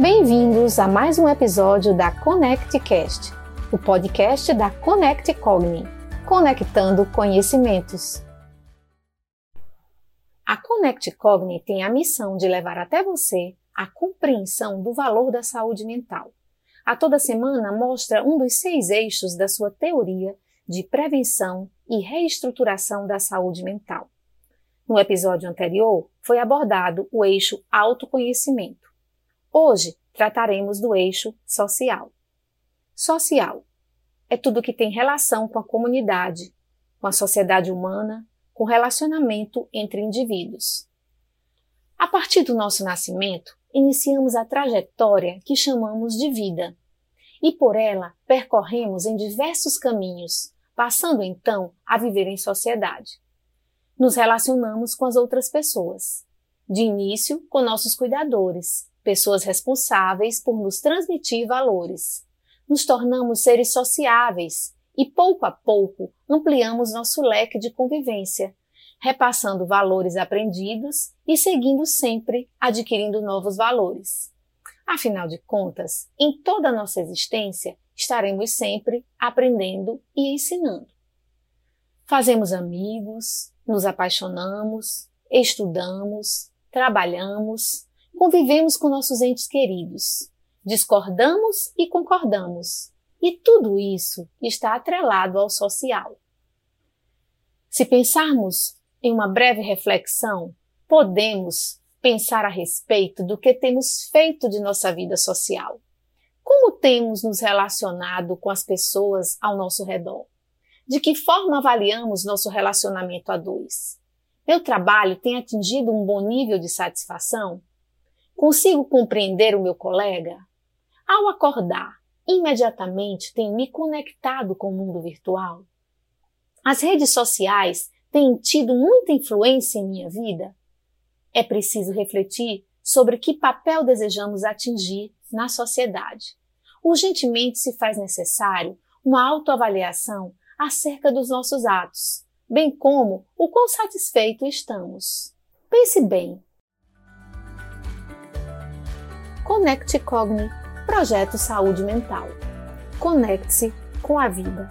Bem-vindos a mais um episódio da ConnectCast, o podcast da Connect Cogni, conectando conhecimentos. A Connect Cogni tem a missão de levar até você a compreensão do valor da saúde mental. A toda semana mostra um dos seis eixos da sua teoria de prevenção e reestruturação da saúde mental. No episódio anterior, foi abordado o eixo autoconhecimento. Hoje trataremos do eixo social. Social é tudo que tem relação com a comunidade, com a sociedade humana, com relacionamento entre indivíduos. A partir do nosso nascimento, iniciamos a trajetória que chamamos de vida, e por ela percorremos em diversos caminhos, passando então a viver em sociedade. Nos relacionamos com as outras pessoas, de início com nossos cuidadores, pessoas responsáveis por nos transmitir valores. Nos tornamos seres sociáveis e, pouco a pouco, ampliamos nosso leque de convivência, repassando valores aprendidos e seguindo sempre adquirindo novos valores. Afinal de contas, em toda a nossa existência, estaremos sempre aprendendo e ensinando. Fazemos amigos, nos apaixonamos, estudamos, trabalhamos, convivemos com nossos entes queridos, discordamos e concordamos, e tudo isso está atrelado ao social. Se pensarmos em uma breve reflexão, podemos pensar a respeito do que temos feito de nossa vida social. Como temos nos relacionado com as pessoas ao nosso redor? De que forma avaliamos nosso relacionamento a dois? Meu trabalho tem atingido um bom nível de satisfação? Consigo compreender o meu colega? Ao acordar, imediatamente tenho me conectado com o mundo virtual? As redes sociais têm tido muita influência em minha vida? É preciso refletir sobre que papel desejamos atingir na sociedade. Urgentemente se faz necessário uma autoavaliação acerca dos nossos atos, bem como o quão satisfeito estamos. Pense bem, Conecte Cogni, Projeto Saúde Mental. Conecte-se com a vida.